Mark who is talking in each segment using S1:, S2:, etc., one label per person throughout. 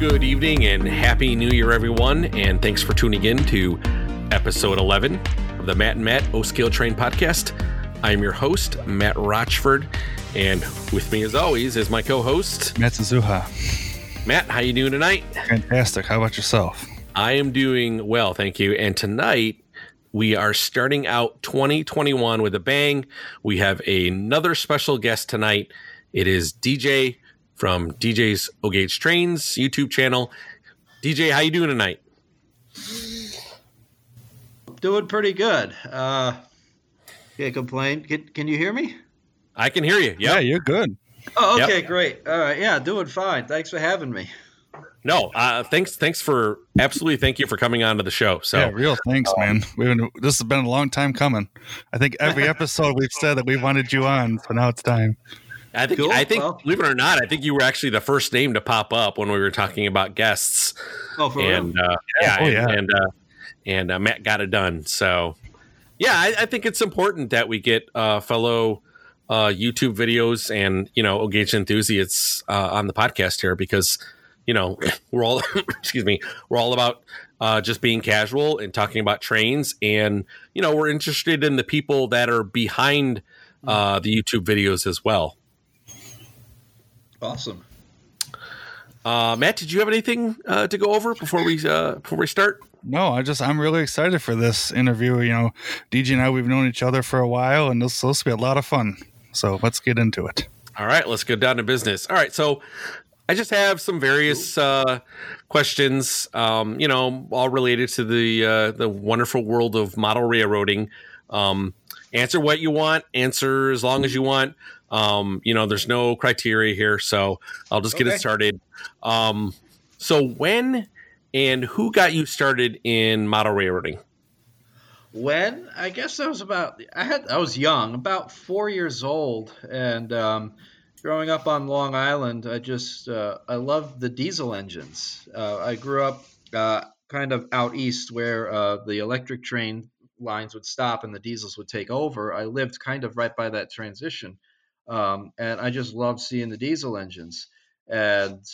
S1: Good evening and happy new year, everyone. And thanks for tuning in to episode 11 of the Matt and Matt O Scale Train podcast. I'm your host, Matt Rochford. And with me, as always, is my co host,
S2: Matt Suzuha.
S1: Matt, how are you doing tonight?
S2: Fantastic. How about yourself?
S1: I am doing well, thank you. And tonight, we are starting out 2021 with a bang. We have another special guest tonight. It is DJ from DJ's O Gauge Trains YouTube channel. DJ, how you doing tonight?
S3: Doing pretty good. Uh, can't complain. Can, can you hear me?
S1: I can hear you. Yep.
S2: Yeah, you're good.
S3: Oh, okay, yep. great. All right, yeah, doing fine. Thanks for having me.
S1: No, uh, thanks, thanks for absolutely. Thank you for coming on to the show. So,
S2: yeah, real thanks, man. We've been, this has been a long time coming. I think every episode we've said that we wanted you on, so now it's time.
S1: I think cool. I think well, believe it or not, I think you were actually the first name to pop up when we were talking about guests.
S3: Oh, for
S1: and
S3: real?
S1: Uh, yeah, oh, yeah, and and, uh, and uh, Matt got it done. So yeah, I, I, think it's important that we get uh, fellow uh, YouTube videos and you know engaged enthusiasts uh, on the podcast here because you know we're all excuse me we're all about just being casual and talking about trains and you know we're interested in the people that are behind the YouTube videos as well.
S3: Awesome.
S1: Uh, Matt, did you have anything uh, to go over before we uh, before we start?
S2: No, I just I'm really excited for this interview. You know, DJ and I we've known each other for a while, and this will be a lot of fun. So let's get into it.
S1: All right, let's get down to business. All right, so I just have some various uh, questions, um, you know, all related to the uh, the wonderful world of model railroading. Um, answer what you want, answer as long as you want. Um, you know, there's no criteria here, so I'll just get okay. it started. Um, so when and who got you started in model railroading?
S3: When I guess I was about I had I was young, about four years old, and um, growing up on Long Island, I just uh, I loved the diesel engines. Uh, I grew up uh, kind of out east where uh, the electric train lines would stop and the diesels would take over. I lived kind of right by that transition. Um, and I just loved seeing the diesel engines. And,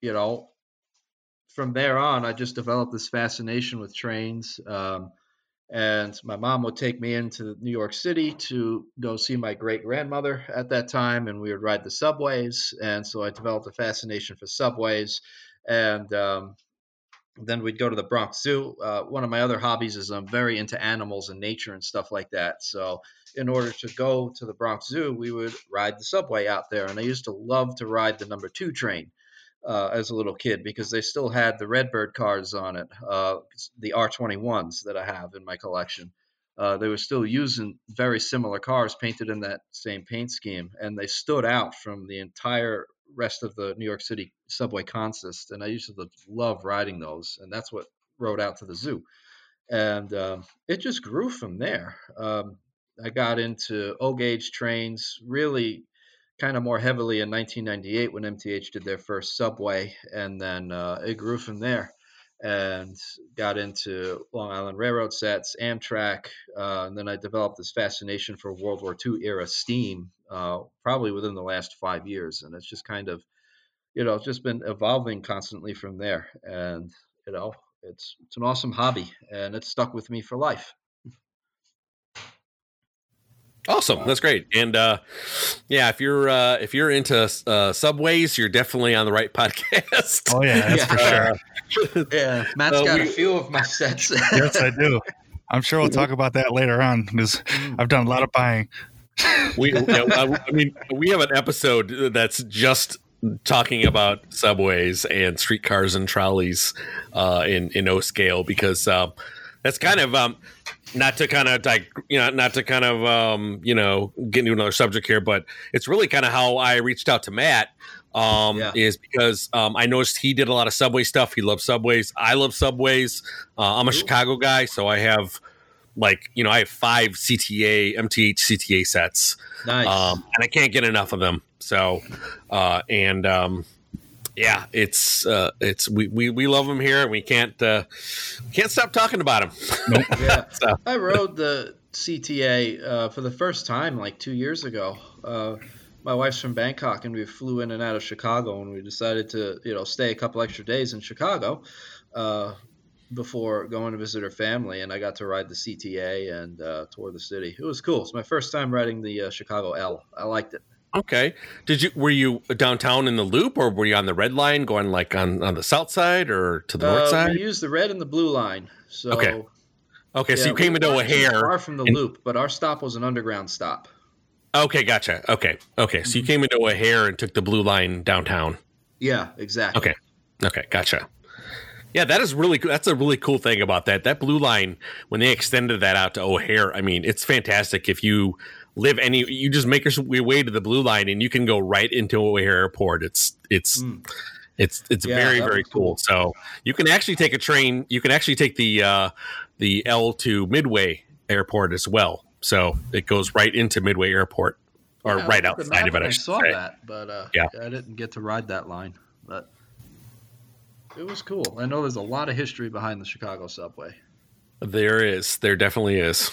S3: you know, from there on, I just developed this fascination with trains. Um, and my mom would take me into New York City to go see my great grandmother at that time, and we would ride the subways. And so I developed a fascination for subways. And um, then we'd go to the Bronx Zoo. Uh, one of my other hobbies is I'm very into animals and nature and stuff like that. So, in order to go to the Bronx Zoo, we would ride the subway out there. And I used to love to ride the number two train uh, as a little kid because they still had the Redbird cars on it, uh, the R21s that I have in my collection. Uh, they were still using very similar cars painted in that same paint scheme, and they stood out from the entire rest of the New York City subway consist, and I used to love riding those, and that's what rode out to the zoo, and um, it just grew from there. Um, I got into O gauge trains really kind of more heavily in 1998 when MTH did their first subway, and then uh, it grew from there. And got into Long Island Railroad sets, Amtrak, uh, and then I developed this fascination for World War II era steam, uh, probably within the last five years, and it's just kind of, you know, just been evolving constantly from there. And you know, it's it's an awesome hobby, and it's stuck with me for life.
S1: Awesome, that's great. And uh, yeah, if you're uh, if you're into uh, subways, you're definitely on the right podcast.
S2: Oh yeah, that's yeah.
S3: for sure. yeah, Matt's got we, a few of my sets.
S2: yes, I do. I'm sure we'll talk about that later on because mm. I've done a lot of buying.
S1: we, you know, I mean, we have an episode that's just talking about subways and streetcars and trolleys uh, in in O scale because um, that's kind of um, not to kind of like you know not to kind of um, you know get into another subject here, but it's really kind of how I reached out to Matt. Um, yeah. is because um, I noticed he did a lot of subway stuff. He loves subways. I love subways. Uh, I'm a Ooh. Chicago guy, so I have like you know I have five CTA MTH CTA sets,
S3: nice.
S1: um, and I can't get enough of them. So, uh, and um, yeah, it's uh, it's we, we we love them here, and we can't uh, can't stop talking about them.
S3: Nope. yeah, so. I rode the CTA uh, for the first time like two years ago. Uh, my wife's from Bangkok, and we flew in and out of Chicago, and we decided to, you know, stay a couple extra days in Chicago uh, before going to visit her family. And I got to ride the CTA and uh, tour the city. It was cool. It's my first time riding the uh, Chicago L. I liked it.
S1: Okay. Did you were you downtown in the loop, or were you on the red line, going like on on the south side or to the north
S3: Uh,
S1: side?
S3: we used the red and the blue line. So
S1: Okay. Okay, so you came into O'Hare.
S3: far from the
S1: and-
S3: loop, but our stop was an underground stop.
S1: Okay, gotcha. Okay, okay. So you came into O'Hare and took the blue line downtown.
S3: Yeah, exactly.
S1: Okay. Okay, gotcha. Yeah, that is really cool. That's a really cool thing about that. That blue line, when they extended that out to O'Hare, I mean, it's fantastic. If you live any, you just make your way to the blue line and you can go right into O'Hare Airport. It's it's
S3: Mm.
S1: it's it's
S3: Yeah,
S1: very very cool.
S3: cool.
S1: So you can actually take a train. You can actually take the uh, the L to Midway Airport as well. So it goes right into Midway Airport, or
S3: Yeah,
S1: right outside of it. I
S3: I saw
S1: say.
S3: that, but uh,
S1: Yeah.
S3: I didn't get to ride that line. But it was cool. I know there's a lot of history behind the Chicago subway.
S1: There is. There definitely is.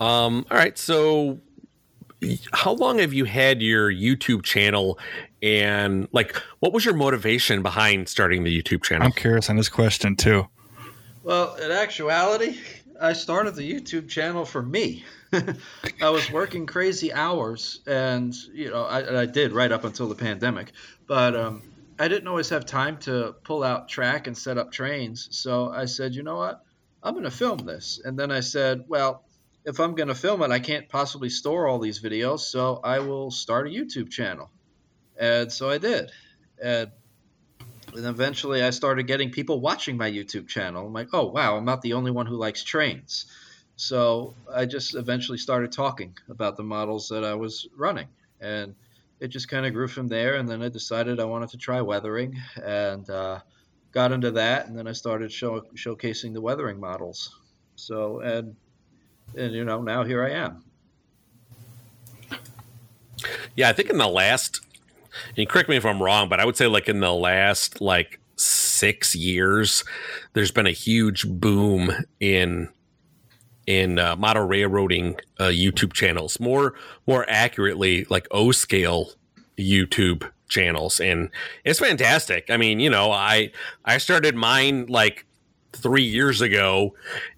S1: Um, all right. So, how long have you had your YouTube channel? And, like, what was your motivation behind starting the YouTube channel?
S2: I'm curious on this question too.
S3: Well, in actuality, I started the YouTube channel for me. I was working crazy hours, and you know, I, I did right up until the pandemic. But um, I didn't always have time to pull out track and set up trains. So I said, you know what? I'm going to film this. And then I said, well, if I'm going to film it, I can't possibly store all these videos, so I will start a YouTube channel. And so I did. And and eventually I started getting people watching my YouTube channel. I'm like, oh, wow, I'm not the only one who likes trains. So I just eventually started talking about the models that I was running. And it just kind of grew from there. And then I decided I wanted to try weathering and uh, got into that. And then I started show, showcasing the weathering models. So, and, and, you know, now here I am.
S1: Yeah, I think in the last, and correct me if I'm wrong, but I would say like in the last like six years, there's been a huge boom in in uh, model railroading uh, YouTube channels. More more accurately, like O scale YouTube channels, and it's fantastic. I mean, you know, I I started mine like three years ago,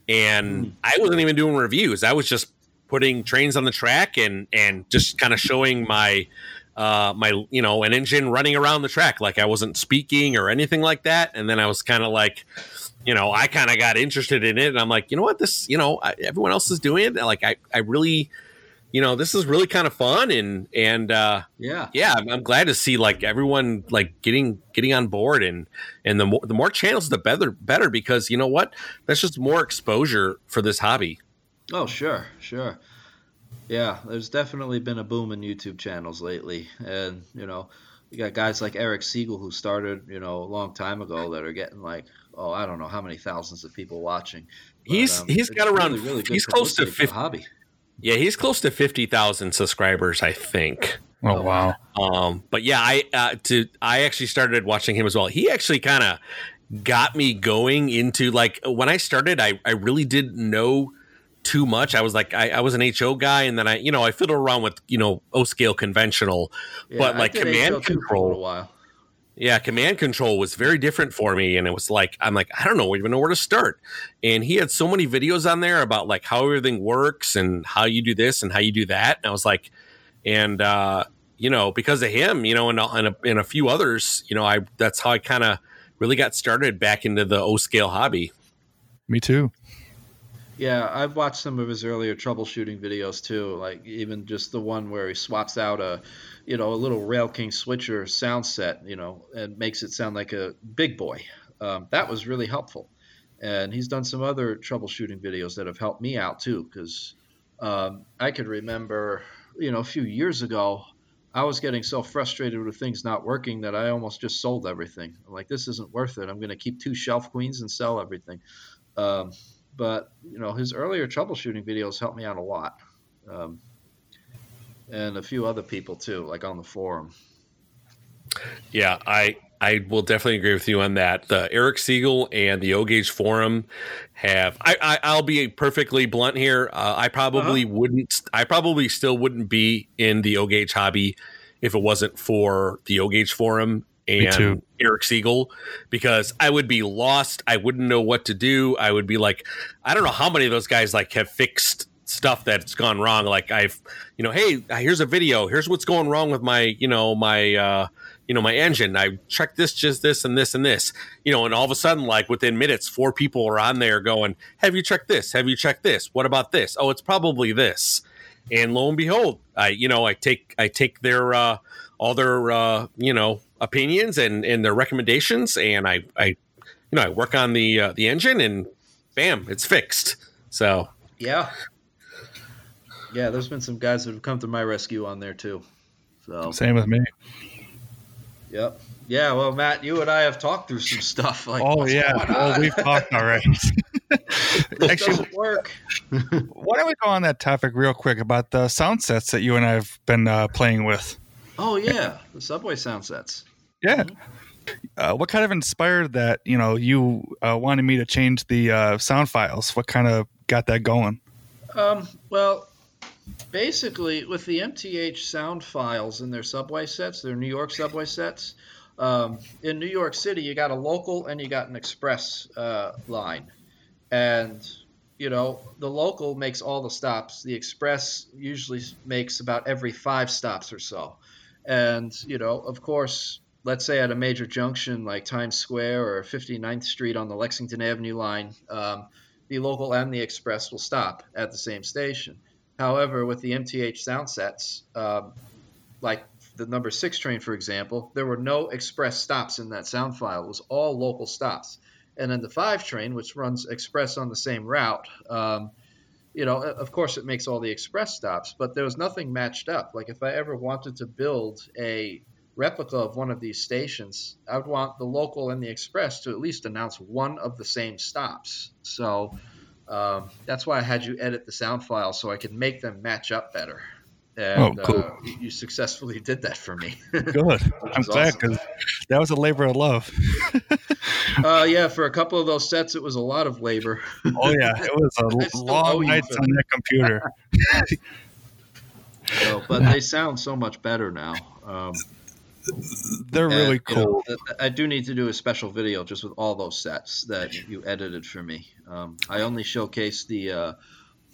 S1: and I wasn't even doing reviews. I was just putting trains on the track and and just kind of showing my uh my you know an engine running around the track. Like i wasn't speaking or anything like that. And then i was kind of like you know i kind of got interested in it. And i'm like you know what? This you know I, everyone else is doing it. Like i i really you know this is really kind of fun and and uh
S3: Yeah.
S1: yeah I'm, I'm glad to see like everyone like getting getting on board and and the more the more channels the better better because you know what that's just more exposure for this hobby
S3: Oh, sure, sure. Yeah, there's definitely been a boom in YouTube channels lately. And, you know, you got guys like Eric Siegel who started, you know, a long time ago that are getting like, oh, I don't know how many thousands of people watching. But,
S1: He's- he's
S3: it's
S1: got around-
S3: really, really good
S1: he's close to
S3: publicity
S1: 50
S3: hobby.
S1: Yeah, he's close to fifty thousand subscribers, I think.
S2: Oh, wow.
S1: Um, but yeah, I uh, to I actually started watching him as well. He actually kind of got me going into like when I started, I I really didn't know too much. I was like I, I was an HO guy, and then I you know I fiddled around with you know O scale conventional,
S3: Yeah,
S1: but
S3: I
S1: like
S3: did
S1: command
S3: HL too for a
S1: control. Yeah, command control was very different for me, and it was like I'm like I don't know even know where to start. And he had so many videos on there about like how everything works and how you do this and how you do that. And I was like, and uh, you know, because of him, you know, and and a, and a few others, you know, I that's how I kind of really got started back into the O scale hobby.
S2: Me too.
S3: Yeah, I've watched some of his earlier troubleshooting videos too. Like even just the one where he swaps out a, you know, a little Rail King switcher sound set, you know, and makes it sound like a big boy. Um, that was really helpful. And he's done some other troubleshooting videos that have helped me out too, because um, I could remember, you know, a few years ago, I was getting so frustrated with things not working that I almost just sold everything. I'm like, this isn't worth it. I'm going to keep two shelf queens and sell everything. Um, but you know his earlier troubleshooting videos helped me out a lot um, and a few other people too like on the forum
S1: Yeah, I I will definitely agree with you on that. The Eric Siegel and the O Gauge Forum have. I, I will be perfectly blunt here. Uh, I probably uh-huh. wouldn't. I probably still wouldn't be in the O Gauge hobby if it wasn't for the O Gauge Forum and Eric Siegel because I would be lost. I wouldn't know what to do. I would be like, I don't know how many of those guys like have fixed stuff that's gone wrong. Like I've, you know, hey, here's a video. Here's what's going wrong with my, you know, my, uh, you know, my engine. I checked this, just this, and this, and this. You know, and all of a sudden, like within minutes, four people are on there going, "Have you checked this? Have you checked this? What about this? Oh, it's probably this." And lo and behold, I, you know, I take I take their uh, all their uh, you know opinions and and their recommendations, and I I you know I work on the uh, the engine, and bam, it's fixed. So
S3: yeah, yeah. There's been some guys that have come to my rescue on there too. So
S2: same with me.
S3: Yep. Yeah, well, Matt, you and I have talked through some stuff. Like,
S2: oh yeah, well, we've talked already.
S3: Actually, work.
S2: why don't we go on that topic real quick about the sound sets that you and I have been uh, playing with?
S3: Oh yeah, the subway sound sets.
S2: Yeah. Uh, what kind of inspired that? You know, you uh, wanted me to change the uh, sound files. What kind of got that going?
S3: Um, well, basically, with the MTH sound files in their subway sets, their New York subway sets, um, in New York City, you got a local and you got an express uh, line. And, you know, the local makes all the stops. The express usually makes about every five stops or so. And, you know, of course, let's say at a major junction like Times Square or 59th Street on the Lexington Avenue line, um, the local and the express will stop at the same station. However, with the MTH sound sets, um, like the number six train, for example, there were no express stops in that sound file. It was all local stops. And then the five train, which runs express on the same route, um, you know, of course, it makes all the express stops, but there was nothing matched up. Like if I ever wanted to build a replica of one of these stations, I would want the local and the express to at least announce one of the same stops. So um, that's why I had you edit the sound file so I could make them match up better. And,
S2: oh, cool.
S3: Uh, you successfully did that for me.
S2: Good. I'm glad because awesome. that was a labor of love.
S3: uh, yeah, for a couple of those sets, it was a lot of labor.
S2: oh yeah, it was a long nights on that computer.
S3: so, but they sound so much better now. Um,
S2: they're really cool.
S3: You know, I do need to do a special video just with all those sets that you edited for me. Um, I only showcased the uh,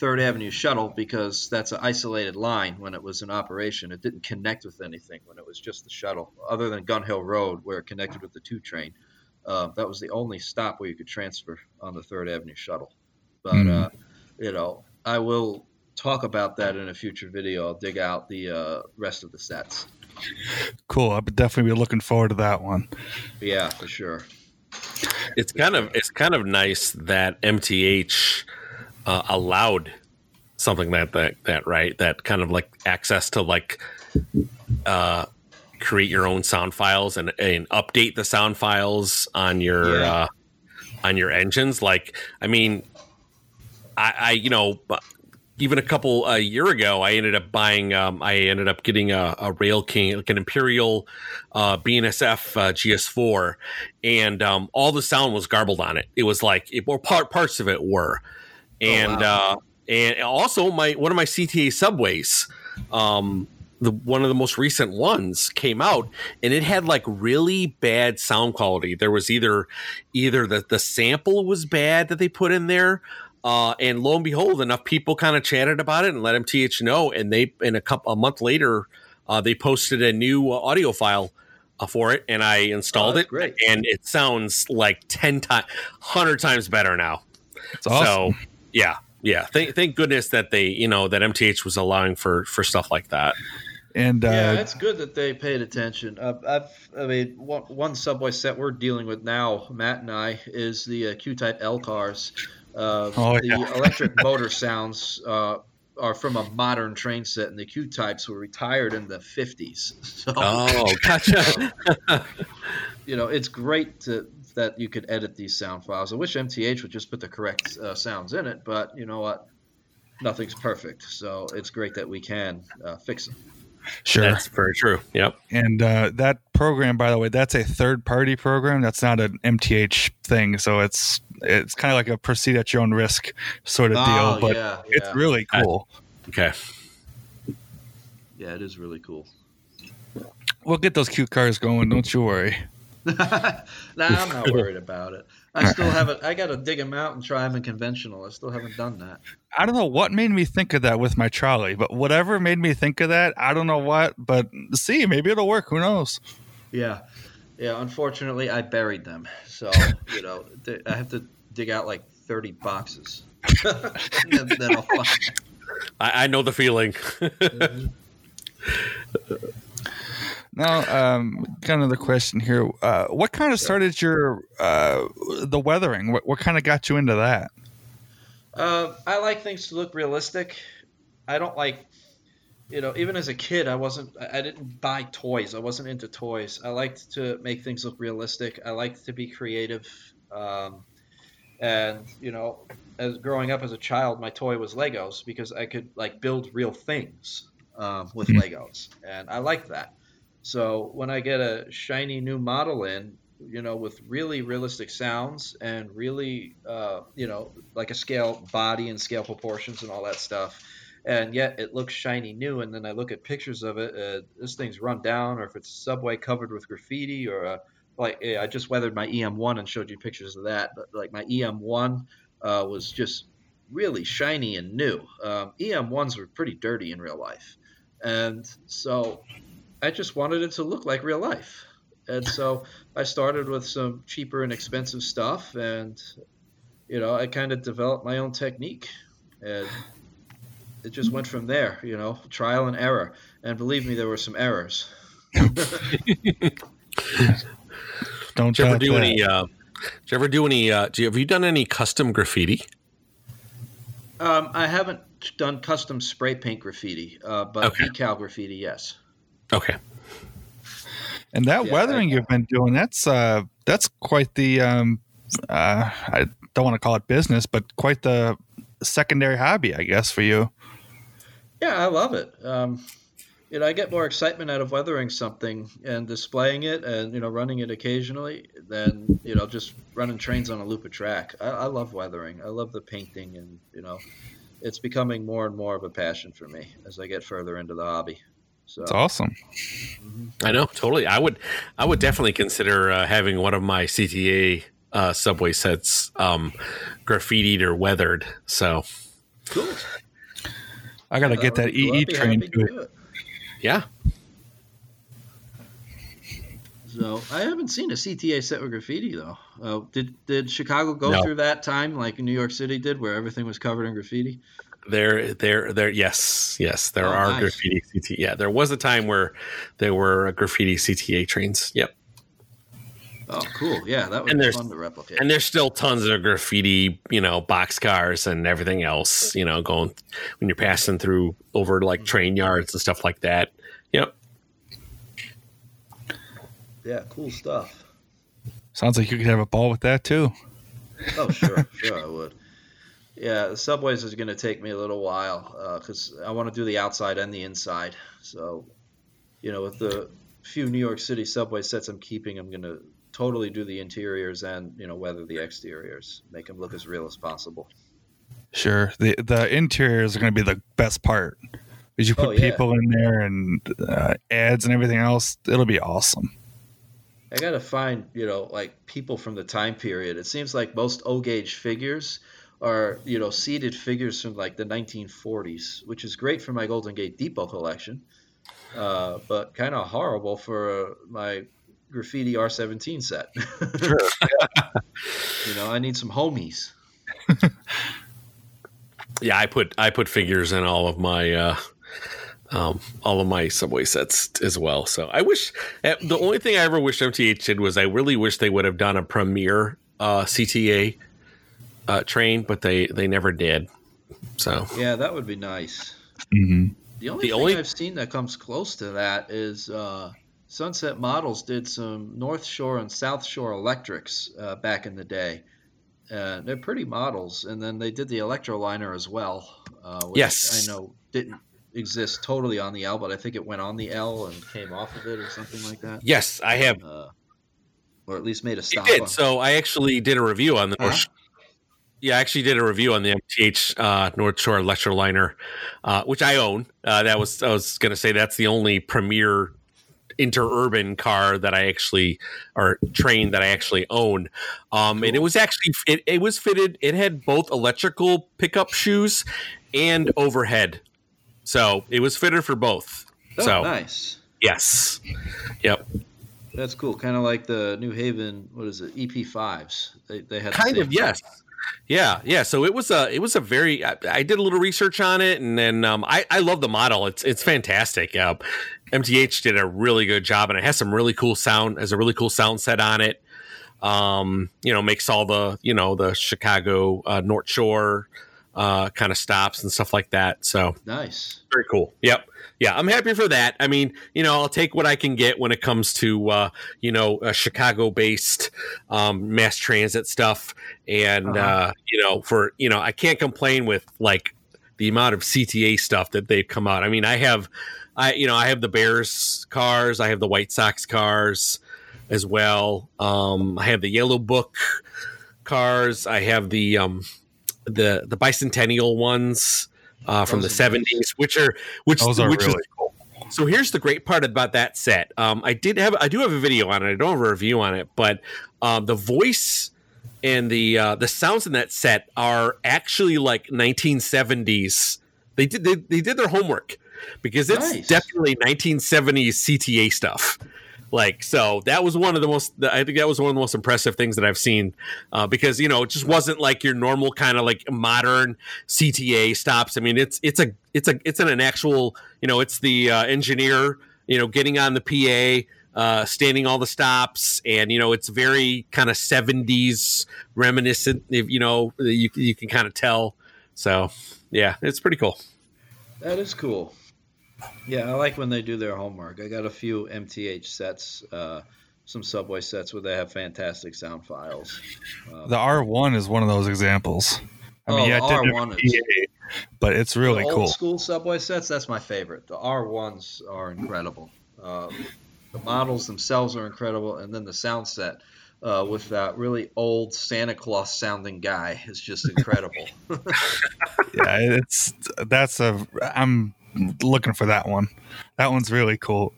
S3: Third Avenue shuttle because that's an isolated line when it was in operation. It didn't connect with anything when it was just the shuttle, other than Gun Hill Road where it connected with the two train. Uh, that was the only stop where you could transfer on the Third Avenue shuttle. But mm. uh, you know, I will talk about that in a future video. I'll dig out the uh, rest of the sets.
S2: Cool. I'll definitely be looking forward to that one.
S3: Yeah, for sure.
S1: It's kind of it's kind of nice that MTH uh, allowed something that that that right that kind of like access to like uh, create your own sound files and, and update the sound files on your yeah. uh, on your engines. Like, I mean, I, I you know even a couple a year ago, I ended up buying. Um, I ended up getting a, a Rail King, like an Imperial uh, BNSF uh, GS4, and um, all the sound was garbled on it. It was like, it, or part parts of it were, and oh, wow. uh, and also my one of my CTA subways. Um, the one of the most recent ones came out and it had like really bad sound quality. There was either either the the sample was bad that they put in there uh, and lo and behold, enough people kind of chatted about it and let MTH know. And they, in a couple, a month later, uh, they posted a new uh, audio file uh, for it, and I installed
S3: oh,
S1: it.
S3: Great.
S1: And it sounds like ten times, hundred times better now.
S2: Awesome.
S1: So, yeah, yeah. Thank, thank goodness that they, you know, that MTH was allowing for for stuff like that.
S2: And uh,
S3: yeah, it's good that they paid attention. Uh, I've, I mean, one, one subway set we're dealing with now, Matt and I, is the uh, Q-type L cars uh, oh, the yeah. electric motor sounds uh, are from a modern train set, and the Q types were retired in the 50s.
S1: So, oh, gotcha.
S3: uh, you know, it's great to, that you could edit these sound files. I wish MTH would just put the correct uh, sounds in it, but you know what? Nothing's perfect. So it's great that we can uh, fix them.
S2: Sure,
S1: that's very true. Yep.
S2: And uh, that program, by the way, that's a third party program. That's not an MTH thing. So it's it's kind of like a proceed at your own risk sort of
S3: Oh,
S2: deal. But
S3: yeah,
S2: it's really cool.
S1: Okay.
S3: Yeah, it is really cool.
S2: We'll get those Q cars going. Don't you worry.
S3: nah, I'm not worried about it. I still haven't. I got to dig them out and try them in conventional. I still haven't done that.
S2: I don't know what made me think of that with my trolley, but whatever made me think of that, I don't know what. But see, maybe it'll work. Who knows?
S3: Yeah, yeah. Unfortunately, I buried them, so you know I have to dig out like 30 boxes. then, then I'll find.
S1: I, I know the feeling. Mm-hmm.
S2: Now, um, kind of the question here: uh, What kind of started your uh, the weathering? What, what kind of got you into that?
S3: Uh, I like things to look realistic. I don't like, you know, even as a kid, I wasn't. I I didn't buy toys. I wasn't into toys. I liked to make things look realistic. I liked to be creative. Um, and you know, as growing up as a child, my toy was Legos because I could like build real things um, with
S2: Hmm.
S3: Legos, and I liked that. So when I get a shiny new model in, you know, with really realistic sounds and really, uh, you know, like a scale body and scale proportions and all that stuff, and yet it looks shiny new, and then I look at pictures of it, uh, this thing's run down, or if it's subway covered with graffiti, or uh, like yeah, I just weathered my EM1 and showed you pictures of that, but like my EM1 uh, was just really shiny and new. Um, EM1s were pretty dirty in real life, and so I just wanted it to look like real life. And so I started with some cheaper and expensive stuff, and you know, I kind of developed my own technique, and it just went from there. You know, trial and error. And believe me, there were some errors.
S2: Don't
S1: Did you ever do
S2: that.
S1: any? Uh, did you ever do any? Uh, do you, have you done any custom graffiti?
S3: Um, I haven't done custom spray paint graffiti, uh, but
S1: Okay.
S3: decal graffiti, yes.
S1: Okay.
S2: And that
S3: Yeah,
S2: weathering
S3: I-
S2: you've been doing, that's uh that's quite the um uh I don't want to call it business, but quite the secondary hobby, I guess, for you.
S3: Yeah, I love it. Um, you know, I get more excitement out of weathering something and displaying it, and you know, running it occasionally than you know just running trains on a loop of track. I, I love weathering. I love the painting, and you know, it's becoming more and more of a passion for me as I get further into the hobby. So,
S2: It's awesome.
S1: I know totally. I would. I would definitely consider uh, having one of my CTA uh, subway sets um, graffitied or weathered. So
S3: cool.
S2: I gotta get that
S3: would be-
S2: EE
S3: be
S2: train to
S3: to it.
S1: yeah,
S3: So I haven't seen a CTA set with graffiti though. Uh, did did Chicago go
S1: No.
S3: through that time like New York City did, where everything was covered in graffiti?
S1: There, there, there. Yes, yes, there
S3: Oh,
S1: are
S3: nice.
S1: graffiti CTA. Yeah, there was a time where there were graffiti CTA trains. Yep.
S3: Oh, cool. Yeah, that would
S1: And there's-
S3: fun to replicate.
S1: And there's still tons of graffiti, you know, boxcars and everything else, you know, going when you're passing through over like mm-hmm. train yards and stuff like that. Yep.
S3: yeah, cool stuff.
S2: sounds like you could have a ball with that too.
S3: Oh, sure, sure, I would. Yeah, the subways is going to take me a little while because I want to do the outside and the inside. So, you know, with the few New York City subway sets I'm keeping, I'm going to totally do the interiors and you know weather the exteriors, make them look as real as possible.
S2: Sure. The the interiors are gonna be the best part. Because you put
S3: Oh, yeah.
S2: people in there and uh, ads and everything else, it'll be awesome.
S3: I gotta find, you know, like people from the time period. It seems like most O gauge figures are, you know, seated figures from like the 1940s, which is great for my Golden Gate Depot collection, uh, but kind of horrible for uh, my graffiti R17 set.
S1: Sure.
S3: you know, I need some homies.
S1: Yeah, I put I put figures in all of my uh, um, all of my subway sets as well. So I wish eh, the only thing I ever wish MTH did was I really wish they would have done a premiere uh, CTA uh, train, but they they never did. So
S3: Yeah, that would be nice.
S2: hmm
S3: The only
S1: The
S3: thing
S1: only-
S3: I've seen that comes close to that is uh, Sunset Models did some North Shore and South Shore electrics uh, back in the day. Uh, they're pretty models, and then they did the Electroliner as well. Uh, which
S1: Yes.
S3: I know didn't exist totally on the L, but I think it went on the L and came off of it or something like that.
S1: Yes, I have.
S3: Uh, or at least made a stop.
S1: It did.
S3: on-
S1: So I actually did a review on the
S3: Huh?
S1: North. Yeah, I actually did a review on the MTH uh, North Shore Electroliner, uh, which I own. Uh, that was I was going to say that's the only premier interurban car that I actually or train that I actually own. Um, And it was actually it, it was fitted. It had both electrical pickup shoes and overhead, so it was fitted for both.
S3: oh,
S1: so
S3: nice.
S1: yes, yep.
S3: That's cool. Kind of like the New Haven. What is it? EP5s. They they had the
S1: kind
S3: same
S1: of yes yeah yeah so it was a it was a very i, I did a little research on it and then um, I, I love the model. It's it's fantastic. Uh, mth did a really good job and it has some really cool sound has a really cool sound set on it. Um you know makes all the you know the chicago uh, north shore uh kind of stops and stuff like that so
S3: Nice.
S1: very cool. Yep. Yeah, I'm happy for that. I mean, you know, I'll take what I can get when it comes to uh, you know, uh, Chicago-based um, mass transit stuff, and
S3: Uh-huh.
S1: uh, you know, for you know, I can't complain with like the amount of CTA stuff that they've come out. I mean, I have, I you know, I have the Bears cars, I have the White Sox cars as well. Um, I have the Yellow Book cars. I have the um, the the bicentennial ones uh, from
S3: Those
S1: the seventies, which are which
S2: are
S1: which
S2: really
S1: is cool. So here's the great part about that set. Um, I did have I do have a video on it. I don't have a review on it, but um, the voice and the uh, the sounds in that set are actually like 1970s. They did they, they did their homework because it's
S3: Nice.
S1: definitely 1970s CTA stuff. Like so, that was one of the most. I think that was one of the most impressive things that I've seen, uh, because you know it just wasn't like your normal kind of like modern CTA stops. I mean, it's it's a it's a it's an, an actual you know it's the uh, engineer you know getting on the PA, uh, standing all the stops, and you know it's very kind of seventies reminiscent. If you know you you can kind of tell. So yeah, it's pretty cool.
S3: That is cool. Yeah, I like when they do their homework. I got a few MTH sets, uh, some Subway sets where they have fantastic sound files. Um,
S2: The R1 is one of those examples. I mean,
S3: Oh,
S2: yeah,
S3: the R1
S2: have
S3: is-
S2: but it's really
S3: the old
S2: cool.
S3: school Subway sets, that's my favorite. The R1s are incredible. Uh, the models themselves are incredible, and then the sound set uh, with that really old Santa Claus sounding guy is just incredible.
S2: Yeah, it's that's a. I'm looking for that one. That one's really cool.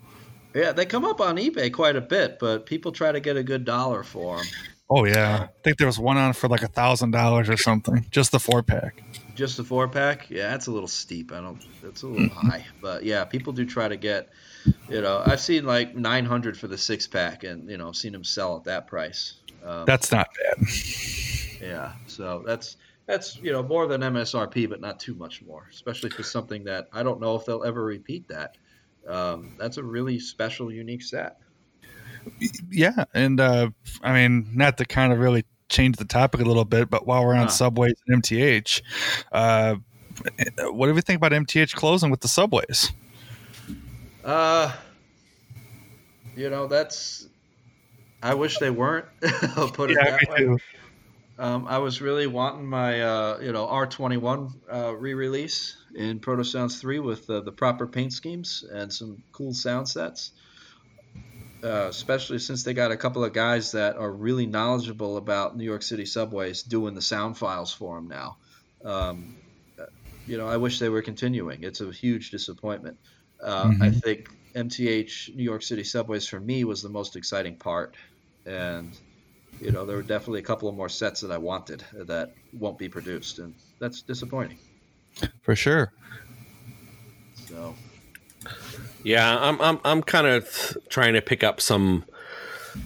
S3: yeah, they come up on eBay quite a bit, but people try to get a good dollar for them.
S2: Oh yeah, I think there was one on for like a thousand dollars or something, just the four pack.
S3: Just the four pack, yeah, that's a little steep. I don't. That's a little high, but yeah, people do try to get. You know, I've seen like nine hundred for the six pack, and you know, I've seen them sell at that price. Um,
S2: That's not bad.
S3: yeah, so that's that's you know more than MSRP, but not too much more, especially for something that I don't know if they'll ever repeat that. Um, that's a really special, unique set.
S2: Yeah, and uh, I mean, not to kind of really change the topic a little bit, but while we're on
S3: Huh.
S2: subways and MTH, uh, what do we think about MTH closing with the subways?
S3: Uh, you know, that's. I wish they weren't. I'll put it that way. Um, I was really wanting my, uh, you know, R21 uh, re-release in Proto Sounds 3 with uh, the proper paint schemes and some cool sound sets. Uh, especially since they got a couple of guys that are really knowledgeable about New York City subways doing the sound files for them now. Um, uh, you know, I wish they were continuing. It's a huge disappointment. Uh, I
S2: Mhm.
S3: think MTH New York City subways for me was the most exciting part, and you know there were definitely a couple of more sets that I wanted that won't be produced, and that's disappointing.
S2: For sure.
S3: So
S1: Yeah, I'm I'm I'm kind of trying to pick up some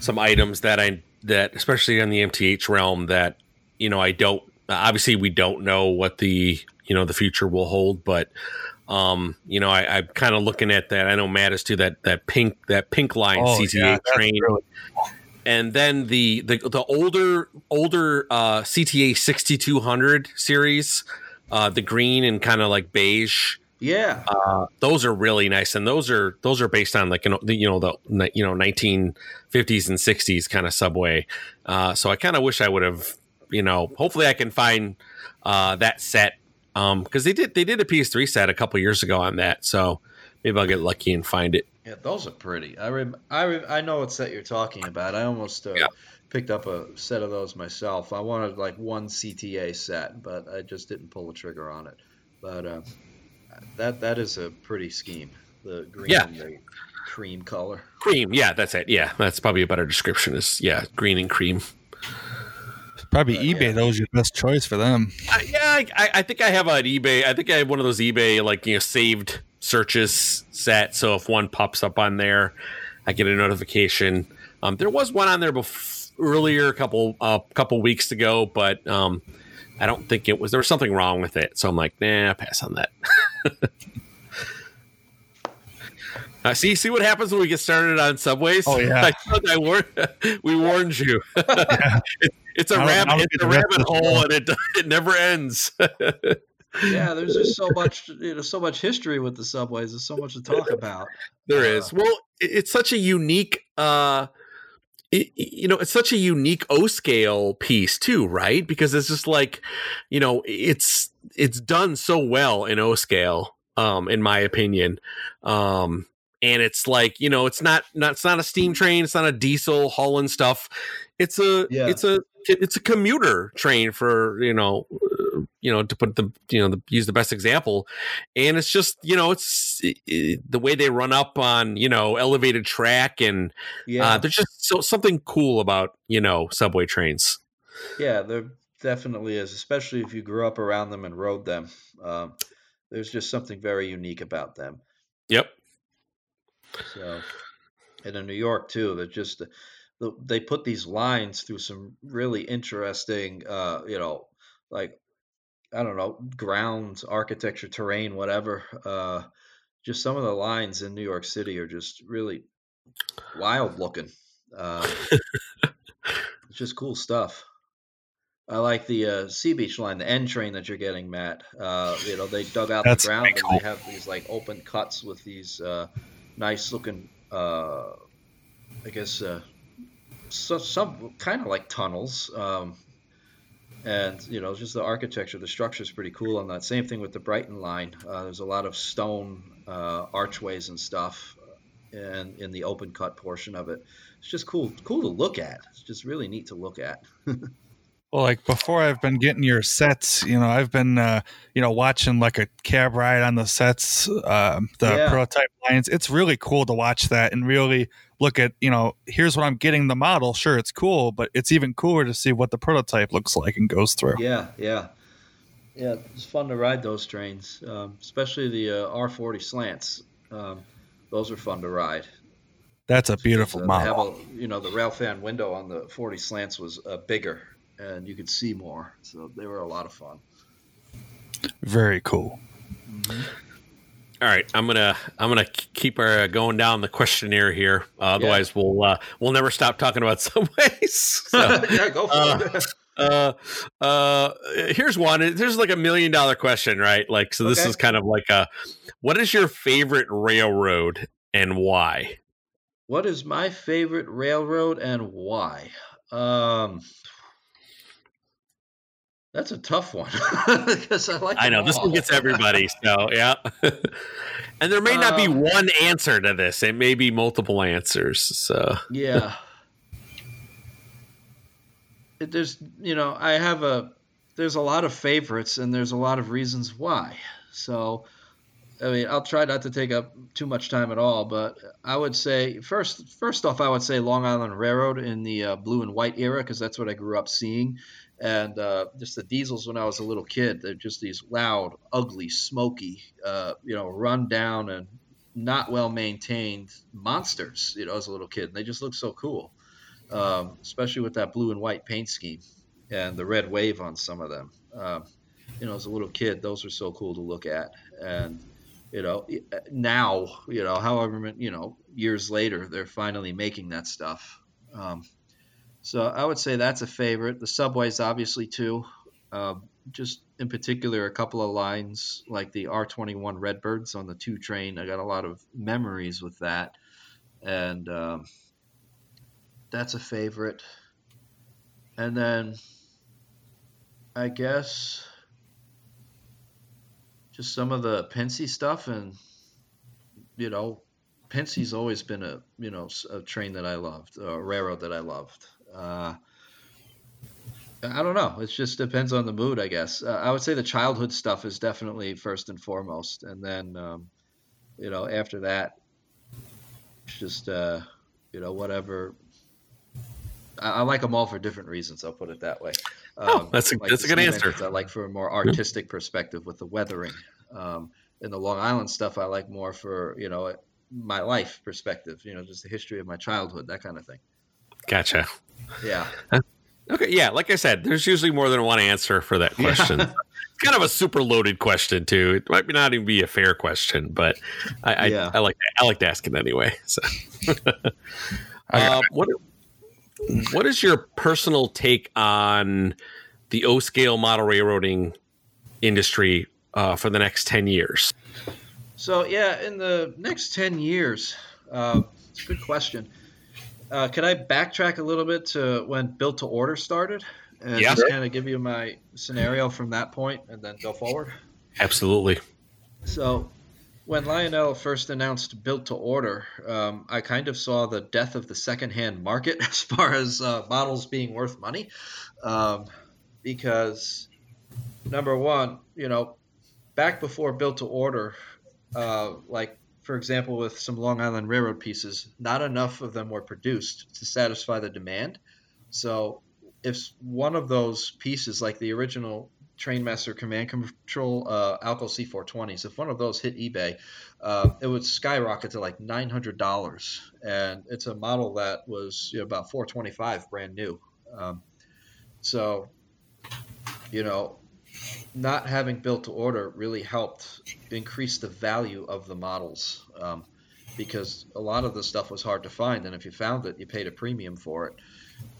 S1: some items that I that especially on the MTH realm that you know I don't obviously we don't know what the you know the future will hold, but um you know I, I'm kind of looking at that. I know Matt is too that that pink that pink line
S2: Oh,
S1: CTA
S2: yeah,
S1: train,
S2: really-
S1: and then the the the older older uh, CTA 6200 series, uh, the green and kind of like beige
S3: yeah,
S1: uh, those are really nice, and those are those are based on like you know the, you know the you know 1950s and 60s kind of subway. Uh, so I kind of wish I would have you know hopefully I can find uh, that set Um, because they did they did a PS3 set a couple years ago on that, so maybe I'll get lucky and find it.
S3: Yeah, those are pretty. I rem- I rem- I know what set you're talking about. I almost uh,
S1: Yeah.
S3: picked up a set of those myself. I wanted like one CTA set, but I just didn't pull the trigger on it. But uh, that that is a pretty scheme. The green
S1: Yeah.
S3: and the cream color.
S1: Cream, yeah, that's it. Yeah, that's probably a better description. Is yeah, green and cream.
S2: Probably
S3: Uh,
S2: eBay.
S3: yeah.
S2: That was your best choice for them.
S1: Uh, yeah, I, I- I think I have an eBay. I think I have one of those eBay like you know saved searches set. So if one pops up on there, I get a notification. Um, there was one on there bef- earlier, a couple uh, couple weeks ago, but um, I don't think it was. There was something wrong with it, so I'm like, nah, pass on that. Uh, see, see what happens when we get started on subways.
S2: Oh, yeah.
S1: I I warned, we warned you. It- it's a rabbit, it's a rabbit hole, and it it never ends.
S3: Yeah, there's just so much you know so much history with the subways. There's so much to talk about.
S1: There
S3: Uh,
S1: is. Well, it's such a unique uh it, you know, it's such a unique O scale piece too, right? Because it's just like, you know, it's it's done so well in O scale, um, in my opinion. Um, and it's like, you know, it's not not it's not a steam train, it's not a diesel hauling stuff. It's a
S3: Yeah.
S1: it's a it's a commuter train for you know you know to put the you know the, use the best example and it's just you know it's i i the way they run up on you know elevated track and
S3: Yeah,
S1: uh, there's just so something cool about you know subway trains
S3: yeah, there definitely is, especially if you grew up around them and rode them. Um, there's just something very unique about them.
S1: yep
S3: So, and in New York too, they're just they put these lines through some really interesting, uh, you know, like I don't know, grounds, architecture, terrain, whatever. Uh, just some of the lines in New York City are just really wild looking. Uh, it's just cool stuff. I like the uh, Sea Beach line, the N train that you're getting, Matt. Uh, you know, they dug out
S2: That's
S3: the ground
S2: very
S3: and they have these like open cuts with these uh, nice looking, uh, I guess, uh, so, some kind of like tunnels. Um, and you know, just the architecture, the structure is pretty cool on that. Same thing with the Brighton line. Uh, there's a lot of stone uh, archways and stuff, and in the open cut portion of it, it's just cool, cool to look at. It's just really neat to look at.
S2: Well, like before, I've been getting your sets. You know, I've been, uh, you know, watching like a cab ride on the sets, um, the
S3: Yeah.
S2: prototype lines. It's really cool to watch that and really look at. You know, here's what I'm getting the model. Sure, it's cool, but it's even cooler to see what the prototype looks like and goes through.
S3: Yeah, yeah, yeah. It's fun to ride those trains, um, especially the uh, R40 slants. Um, those are fun to ride.
S2: That's a beautiful
S3: Uh,
S2: model.
S3: have a, you know, the rail fan window on the 40 slants was uh, bigger, and you could see more. So they were a lot of fun.
S2: Very cool.
S1: All right i'm gonna i'm gonna keep our going down the questionnaire here uh, otherwise we'll uh we'll never stop talking about subways so,
S3: yeah, go for
S1: uh,
S3: it.
S1: uh uh here's one there's like a million dollar question right like so this
S3: Okay.
S1: is kind of like a what is your favorite railroad and why
S3: What is my favorite railroad and why? Um, that's a tough one because I like.
S1: i know this one gets everybody so yeah and there may not be
S3: Um,
S1: one answer to this it may be multiple answers so
S3: Yeah. It, there's, you know, I have a, there's a lot of favorites and there's a lot of reasons why. So, I mean, I'll try not to take up too much time at all, but I would say first, first off, I would say Long Island Railroad in the uh, blue and white era because that's what I grew up seeing, and uh, just the diesels when I was a little kid. They're just these loud, ugly, smoky, uh, you know, run down and not well maintained monsters. You know, as a little kid, and they just look so cool, um, especially with that blue and white paint scheme and the red wave on some of them. Um, you know, as a little kid, those were so cool to look at, and you know, now, you know, however, you know, years later, they're finally making that stuff. Um, so I would say that's a favorite. The subways, obviously, too. Um, just in particular, a couple of lines like the R21 Redbirds on the two train. I got a lot of memories with that, and um, that's a favorite. And then, I guess just some of the Pennsy stuff, and you know, Pennsy's always been a you know a train that I loved, a railroad that I loved. Uh, I don't know. It just depends on the mood, I guess. Uh, I would say the childhood stuff is definitely first and foremost, and then um, you know after that, just uh, you know whatever. I, I, like them all for different reasons. I'll put it that way.
S1: Oh, um, oh, that's a like that's a good answer.
S3: I like for a more artistic perspective with the weathering. Um, and the Long Island stuff, I like more for you know my life perspective. You know, just the history of my childhood, that kind of thing.
S1: Gotcha.
S3: Yeah.
S1: Okay, yeah, like I said, there's usually more than one answer for that question. it's kind of a super loaded question too. It might not even be a fair question, but I, I, yeah. I like I like to ask it anyway. So, uh, what what is your personal take on the O scale model railroading industry uh, for the next ten years?
S3: So yeah, in the next ten years, uh, it's a good question. Uh, could I backtrack a little bit to when Built to Order started? And yeah. just kind of give you my scenario from that point and then go forward?
S1: Absolutely.
S3: So, when Lionel first announced Built to Order, um, I kind of saw the death of the secondhand market as far as uh, models being worth money. Um, because, number one, you know, back before Built to Order, uh, like for example, with some Long Island Railroad pieces, not enough of them were produced to satisfy the demand. So, if one of those pieces, like the original Trainmaster Command Control uh, Alco C420s, if one of those hit eBay, uh, it would skyrocket to like $900. And it's a model that was you know, about 425 brand new. Um, so, you know, not having built to order really helped increase the value of the models um, because a lot of the stuff was hard to find, and if you found it, you paid a premium for it.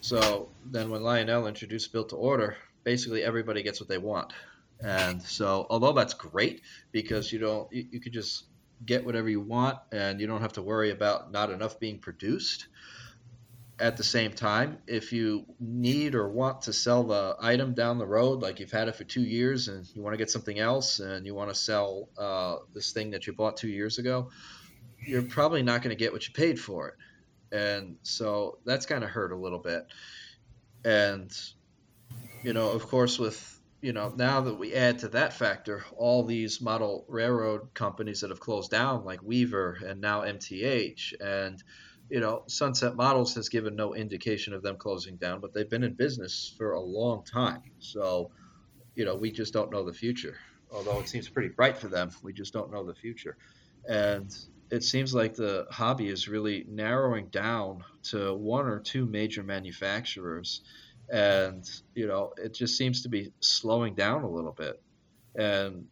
S3: So then, when Lionel introduced built to order, basically everybody gets what they want, and so although that's great because you don't you, you could just get whatever you want and you don't have to worry about not enough being produced at the same time, if you need or want to sell the item down the road, like you've had it for two years and you want to get something else and you want to sell uh, this thing that you bought two years ago, you're probably not going to get what you paid for it. And so that's kind of hurt a little bit. And, you know, of course, with, you know, now that we add to that factor all these model railroad companies that have closed down, like Weaver and now MTH, and, you know, Sunset Models has given no indication of them closing down, but they've been in business for a long time. So, you know, we just don't know the future. Although it seems pretty bright for them, we just don't know the future. And it seems like the hobby is really narrowing down to one or two major manufacturers. And, you know, it just seems to be slowing down a little bit. And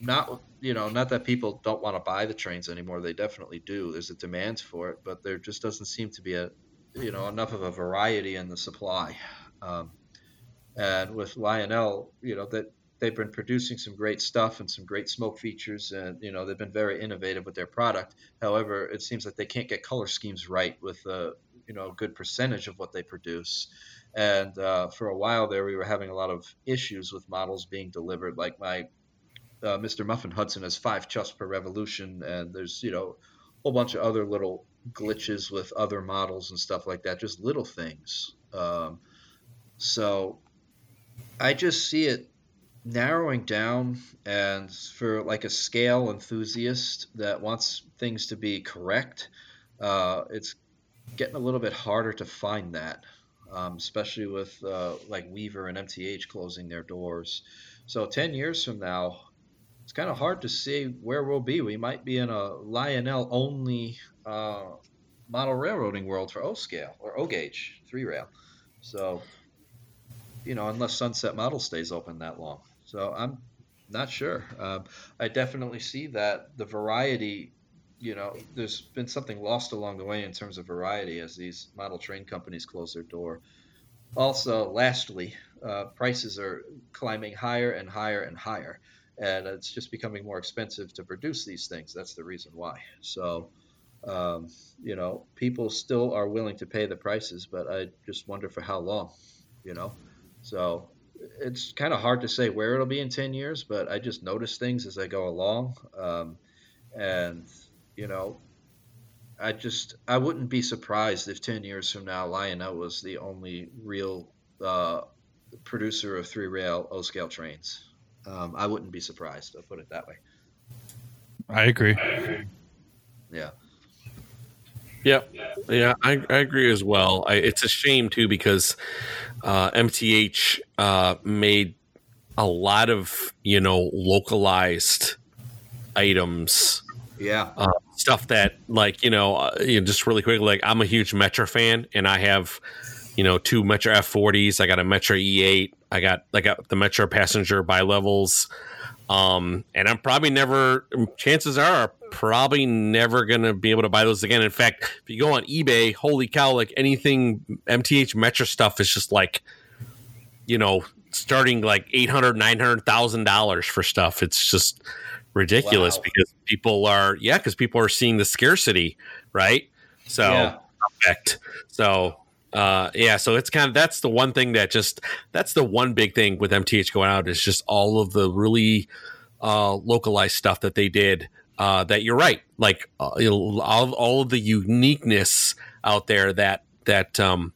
S3: not you know not that people don't want to buy the trains anymore they definitely do there's a demand for it but there just doesn't seem to be a you know enough of a variety in the supply. Um, and with lionel you know that they've been producing some great stuff and some great smoke features and you know they've been very innovative with their product. However it seems like they can't get color schemes right with a you know a good percentage of what they produce. And uh, for a while there we were having a lot of issues with models being delivered like my uh, Mr. Muffin Hudson has five chuffs per revolution, and there's you know a whole bunch of other little glitches with other models and stuff like that, just little things. Um, so I just see it narrowing down, and for like a scale enthusiast that wants things to be correct, uh, it's getting a little bit harder to find that, um, especially with uh, like Weaver and MTH closing their doors. So 10 years from now, it's kind of hard to see where we'll be. We might be in a Lionel only uh, model railroading world for O scale or O gauge three rail. So, you know, unless Sunset Model stays open that long. So I'm not sure. Um, I definitely see that the variety, you know, there's been something lost along the way in terms of variety as these model train companies close their door. Also, lastly, uh, prices are climbing higher and higher and higher and it's just becoming more expensive to produce these things. That's the reason why. So, um, you know, people still are willing to pay the prices, but I just wonder for how long, you know. So it's kind of hard to say where it'll be in 10 years, but I just notice things as I go along. Um, and, you know, I just, I wouldn't be surprised if 10 years from now, Lionel was the only real uh, producer of three rail O scale trains. Um, I wouldn't be surprised. I'll put it that way.
S2: I agree.
S3: Yeah.
S1: Yeah, yeah, I, I agree as well. I, it's a shame too because uh, MTH uh, made a lot of you know localized items.
S3: Yeah,
S1: uh, stuff that like you know, uh, you know, just really quick. Like I'm a huge metro fan, and I have you know two Metro F40s. I got a Metro E8. I got I got the Metro passenger bilevels. Um, and I'm probably never. Chances are, probably never gonna be able to buy those again. In fact, if you go on eBay, holy cow! Like anything MTH Metro stuff is just like, you know, starting like eight hundred, nine hundred thousand dollars for stuff. It's just ridiculous wow. because people are yeah, because people are seeing the scarcity, right? So yeah. effect. So uh, yeah, so it's kind of that's the one thing that just that's the one big thing with MTH going out is just all of the really uh, localized stuff that they did. Uh, that you're right, like uh, all, all of the uniqueness out there that that um,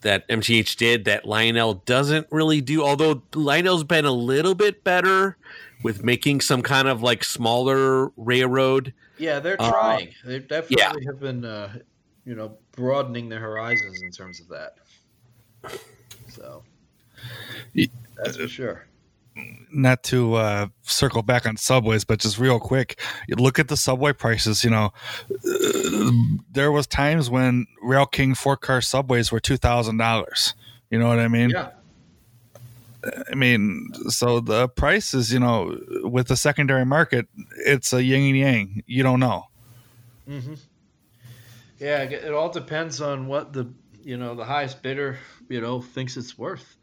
S1: that MTH did that Lionel doesn't really do. Although Lionel's been a little bit better with making some kind of like smaller railroad.
S3: Yeah, they're uh, trying. Uh, they definitely yeah. have been uh, you know, broadening their horizons in terms of that. So that's for sure.
S2: Not to uh, circle back on subways, but just real quick, look at the subway prices. You know, uh, there was times when RailKing four car subways were two thousand dollars. You know what I mean?
S3: Yeah.
S2: I mean, so the prices, you know, with the secondary market, it's a yin and yang. You don't know.
S3: Mm-hmm. Yeah, it all depends on what the you know the highest bidder you know thinks it's worth.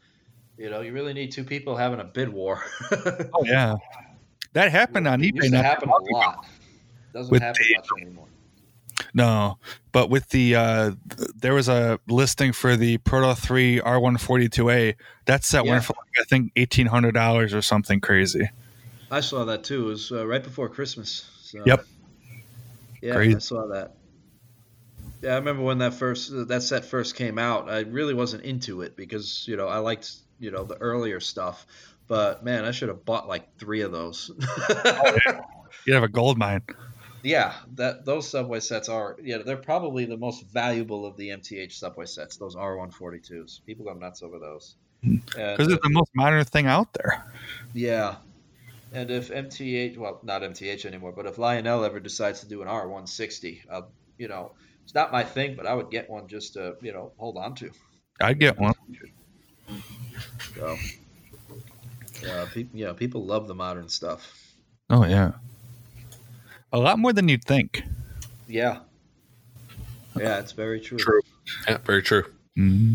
S3: You know, you really need two people having a bid war.
S2: oh yeah, that happened on eBay.
S3: Used to happen a lot. Doesn't with happen much anymore.
S2: No, but with the uh there was a listing for the Proto Three R one forty two A. That set yeah. went for like, I think eighteen hundred dollars or something crazy.
S3: I saw that too. It was uh, right before Christmas. So.
S2: Yep.
S3: Yeah, Crazy. I saw that. Yeah, I remember when that first that set first came out. I really wasn't into it because you know I liked you know the earlier stuff, but man, I should have bought like three of those.
S2: oh, yeah. You have a gold mine.
S3: Yeah, that those subway sets are yeah they're probably the most valuable of the MTH subway sets. Those R142s, people go nuts over those
S2: because it's the most modern thing out there.
S3: Yeah, and if MTH, well, not MTH anymore, but if Lionel ever decides to do an R160, uh, you know, it's not my thing, but I would get one just to you know hold on to.
S2: I'd get one.
S3: So, yeah, people, yeah, people love the modern stuff.
S2: Oh yeah, a lot more than you'd think.
S3: Yeah, yeah, it's very true.
S1: True. Yeah, very true. Mm-hmm.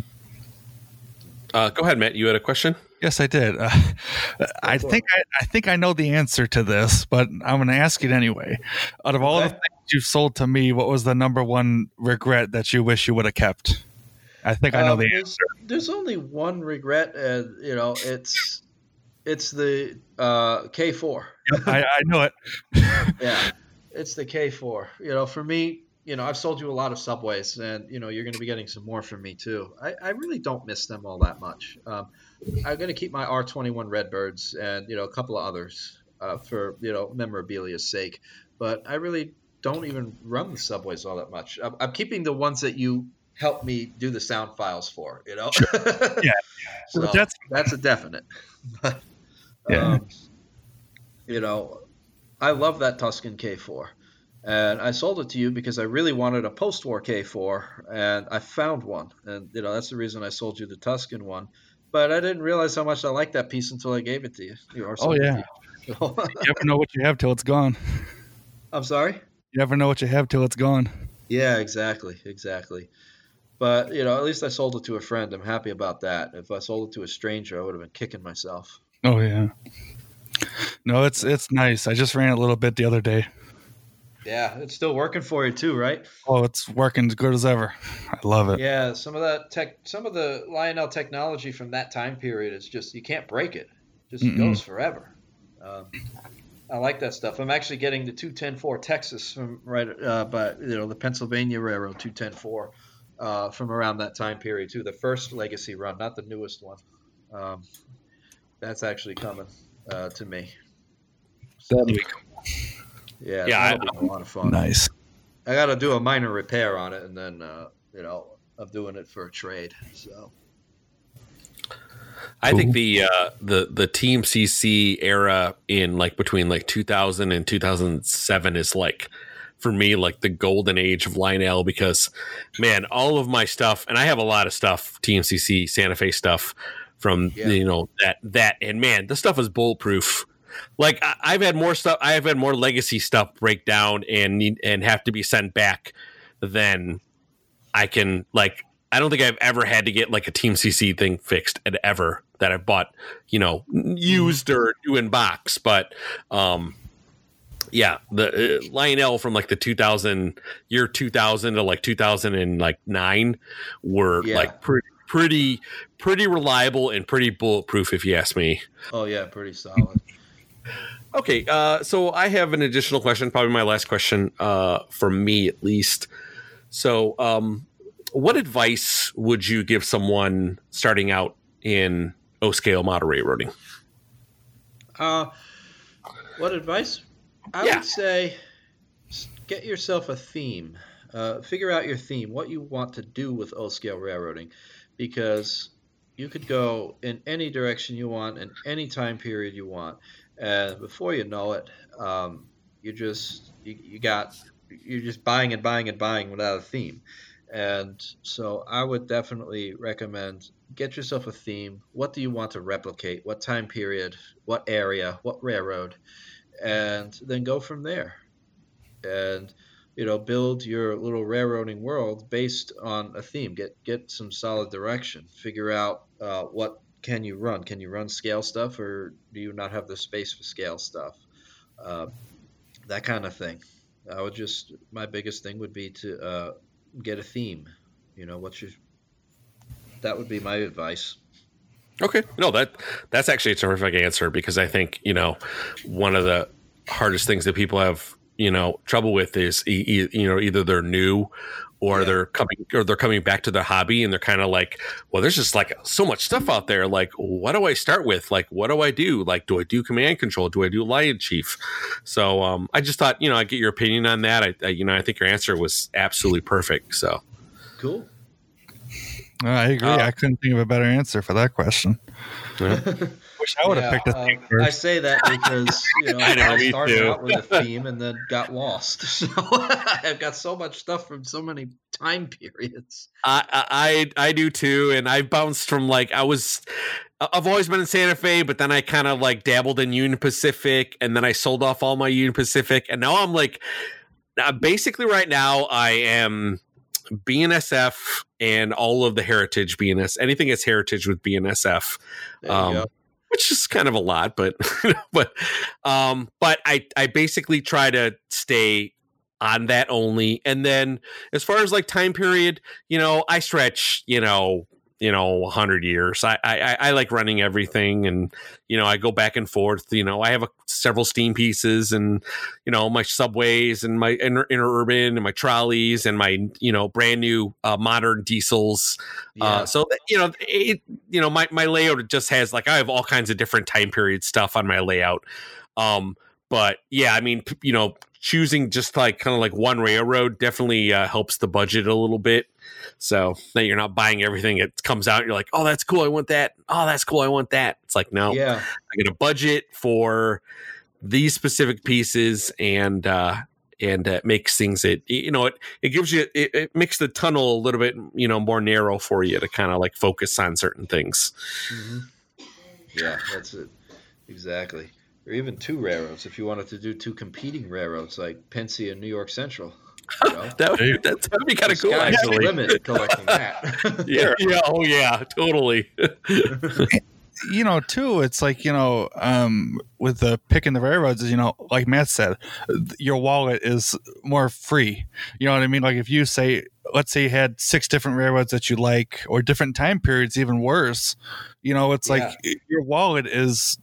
S1: Uh, go ahead, Matt. You had a question.
S2: Yes, I did. Uh, I think I, I, think I know the answer to this, but I'm going to ask it anyway. Out of all okay. the things you've sold to me, what was the number one regret that you wish you would have kept? I think I know um, the
S3: there's,
S2: answer.
S3: There's only one regret, and you know it's it's the uh, K4.
S2: Yep, I, I know it.
S3: yeah, it's the K4. You know, for me, you know, I've sold you a lot of subways, and you know, you're going to be getting some more from me too. I, I really don't miss them all that much. Um, I'm going to keep my R21 Redbirds and you know a couple of others uh, for you know memorabilia's sake, but I really don't even run the subways all that much. I'm, I'm keeping the ones that you help me do the sound files for. You know.
S2: Sure. Yeah.
S3: so well, that's that's a definite. But, yeah. Um, you know, I love that Tuscan K4. And I sold it to you because I really wanted a post-war K4, and I found one, and you know that's the reason I sold you the Tuscan one. But I didn't realize how much I liked that piece until I gave it to you.
S2: oh yeah, you. you never know what you have till it's gone.
S3: I'm sorry.
S2: You never know what you have till it's gone.
S3: Yeah, exactly, exactly. But you know, at least I sold it to a friend. I'm happy about that. If I sold it to a stranger, I would have been kicking myself.
S2: Oh yeah. No, it's it's nice. I just ran a little bit the other day.
S3: Yeah, it's still working for you too, right?
S2: Oh, it's working as good as ever. I love it.
S3: Yeah, some of that tech, some of the Lionel technology from that time period is just you can't break it. Just
S2: Mm-mm.
S3: goes forever. Um, I like that stuff. I'm actually getting the 210-4 Texas from right, uh, but you know the Pennsylvania Railroad 210-4 uh, from around that time period too. The first legacy run, not the newest one. Um, that's actually coming uh, to me.
S2: That'd
S3: Yeah,
S1: Yeah,
S3: that'll be a lot of fun.
S2: nice.
S3: I got to do a minor repair on it, and then uh, you know I'm doing it for a trade. So
S1: I
S2: Cool.
S1: think the uh, the the TMCC era in like between like 2000 and 2007 is like for me like the golden age of Lionel because man, all of my stuff and I have a lot of stuff TMCC Santa Fe stuff from
S3: Yeah.
S1: you know that that and man, the stuff is bulletproof. Like I, I've had more stuff. I have had more legacy stuff break down and need and have to be sent back than I can like. I don't think I've ever had to get like a TMCC thing fixed and ever that I bought, you know, used or new in box. But um, yeah, the uh, Lionel from like the 2000 year 2000 to like 2009 were
S3: Yeah.
S1: like pretty pretty pretty reliable and pretty bulletproof if you ask me.
S3: oh yeah, pretty solid.
S1: Okay, uh, so I have an additional question, probably my last question uh, for me at least. So, um, what advice would you give someone starting out in O scale model railroading?
S3: Uh, what advice? I
S1: Yeah.
S3: would say get yourself a theme. Uh, figure out your theme, what you want to do with O scale railroading, because you could go in any direction you want in any time period you want, and before you know it, um, you just you, you got you're just buying and buying and buying without a theme. And so I would definitely recommend get yourself a theme. What do you want to replicate? What time period? What area? What railroad? And then go from there. And you know, build your little railroading world based on a theme. Get get some solid direction. Figure out uh, what can you run. Can you run scale stuff, or do you not have the space for scale stuff? Uh, that kind of thing. I would just my biggest thing would be to uh, get a theme. You know, what's your that would be my advice.
S1: Okay, no that that's actually a terrific answer because I think you know one of the hardest things that people have you know trouble with is e- e- you know either they're new or
S3: Yeah.
S1: they're coming or they're coming back to their hobby and they're kind of like well there's just like so much stuff out there like what do i start with like what do i do like do i do command control do i do LionChief so um i just thought you know i get your opinion on that i, I you know i think your answer was absolutely perfect so
S3: Cool.
S2: Uh, I agree.
S1: Uh,
S2: I couldn't think of a better answer for that question. Wish I would have
S3: Yeah,
S2: picked a
S3: um,
S2: theme
S3: I say that because you know,
S1: I know,
S3: I started
S1: too.
S3: out with a theme and then got lost. So I've got so much stuff from so many time periods.
S1: I, I I do too, and I bounced from like I was. I've always been in Santa Fe, but then I kind of like dabbled in Union Pacific, and then I sold off all my Union Pacific, and now I'm like, uh, basically right now I am BNSF and all of the heritage BNS, anything that's heritage with BNSF
S3: There you
S1: Um,
S3: go.
S1: Which is kind of a lot, but but um, but I I basically try to stay on that only, and then as far as like time period, you know, I stretch, you know, you know, hundred years. I, I I like running everything, and you know, I go back and forth. You know, I have a, several steam pieces, and you know, my subways, and my inter, interurban, and my trolleys, and my you know, brand new uh, modern diesels.
S3: Yeah.
S1: Uh, so you know, it you know my my layout just has like I have all kinds of different time period stuff on my layout. Um, but yeah, I mean, you know, choosing just like kind of like one railroad definitely uh, helps the budget a little bit. So that you're not buying everything it comes out. You're like, oh, that's cool. I want that. Oh, that's cool. I want that. It's like no,
S3: yeah.
S1: I get a budget for these specific pieces and uh and uh, makes things it you know it it gives you it, it makes the tunnel a little bit you know more narrow for you to kind of like focus on certain things
S3: hmm Yeah, that's it. Exactly. Or even two railroads if you wanted to do two competing railroads like Pennsy and New York Central. You know?
S1: that would, that would be kind of cool actually
S3: limit collecting that.
S1: yeah yeah oh yeah totally
S2: you know, too, it's like you know, um, with the picking the railroads, you know, like Matt said, your wallet is more free. You know what I mean? Like if you say, let's say you had six different railroads that you like, or different time periods, even worse. You know, it's like your wallet is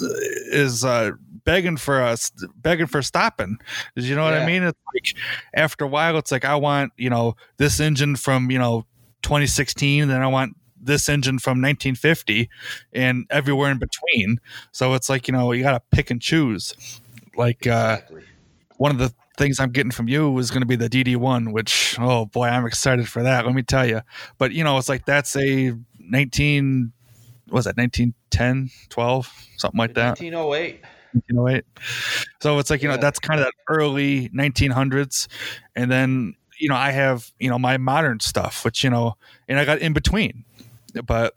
S2: is uh, begging for us, begging for stopping. You know what yeah. I mean? It's like after a while, it's like I want you know this engine from you know 2016, then I want this engine from 1950, and everywhere in between. So it's like you know you got to pick and choose. Like uh, one of the things I'm getting from you is going to be the DD1, which oh boy, I'm excited for that. Let me tell you. But you know, it's like that's a 19 was that 1910, 12, something like that.
S3: 1908.
S2: 1908. So it's like, you yeah. know, that's kind of that early 1900s. And then, you know, I have, you know, my modern stuff, which, you know, and I got in between. But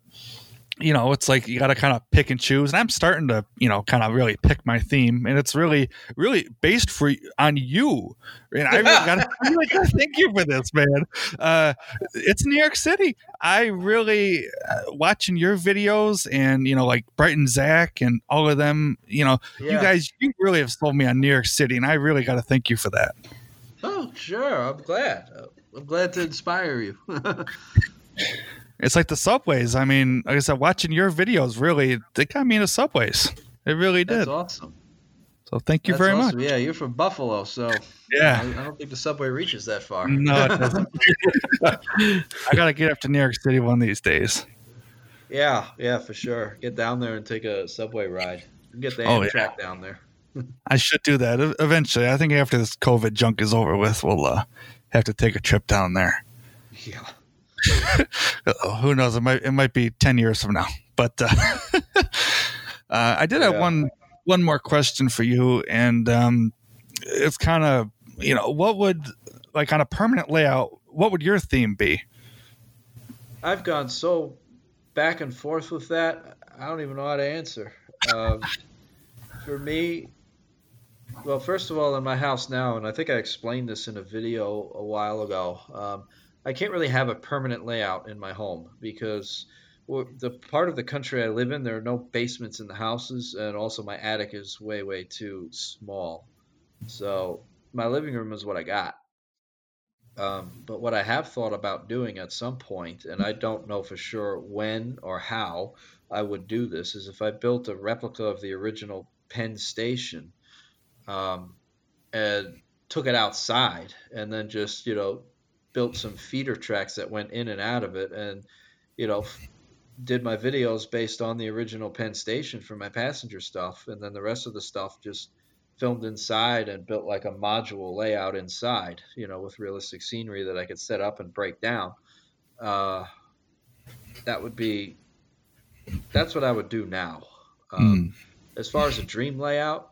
S2: you know, it's like you got to kind of pick and choose. And I'm starting to, you know, kind of really pick my theme, and it's really, really based for on you. And I really got really to thank you for this, man. Uh, it's New York City. I really uh, watching your videos, and you know, like Brighton Zach and all of them. You know, yeah. you guys, you really have sold me on New York City, and I really got to thank you for that.
S3: Oh, sure. I'm glad. I'm glad to inspire you.
S2: It's like the subways. I mean, like I said, watching your videos really they got me into subways. It really did.
S3: That's awesome.
S2: So thank you That's very awesome.
S3: much. Yeah, you're from Buffalo, so
S2: yeah,
S3: I, don't think the subway reaches that far.
S2: No, it doesn't. I gotta get up to New York City one of these days.
S3: Yeah, yeah, for sure. Get down there and take a subway ride. Get the oh, Amtrak yeah. down there.
S2: I should do that eventually. I think after this COVID junk is over with, we'll uh, have to take a trip down there.
S3: Yeah.
S2: who knows? It might it might be ten years from now. But uh, uh, I did have yeah. one one more question for you, and um, it's kind of you know what would like on a permanent layout, what would your theme be?
S3: I've gone so back and forth with that. I don't even know how to answer. Um, for me, well, first of all, in my house now, and I think I explained this in a video a while ago. Um, I can't really have a permanent layout in my home because the part of the country I live in, there are no basements in the houses, and also my attic is way, way too small. So my living room is what I got. Um, but what I have thought about doing at some point, and I don't know for sure when or how I would do this, is if I built a replica of the original Penn Station um, and took it outside and then just, you know, built some feeder tracks that went in and out of it, and you know, did my videos based on the original Penn Station for my passenger stuff, and then the rest of the stuff just filmed inside and built like a module layout inside, you know, with realistic scenery that I could set up and break down. Uh, that would be that's what I would do now. Um, mm. As far as a dream layout,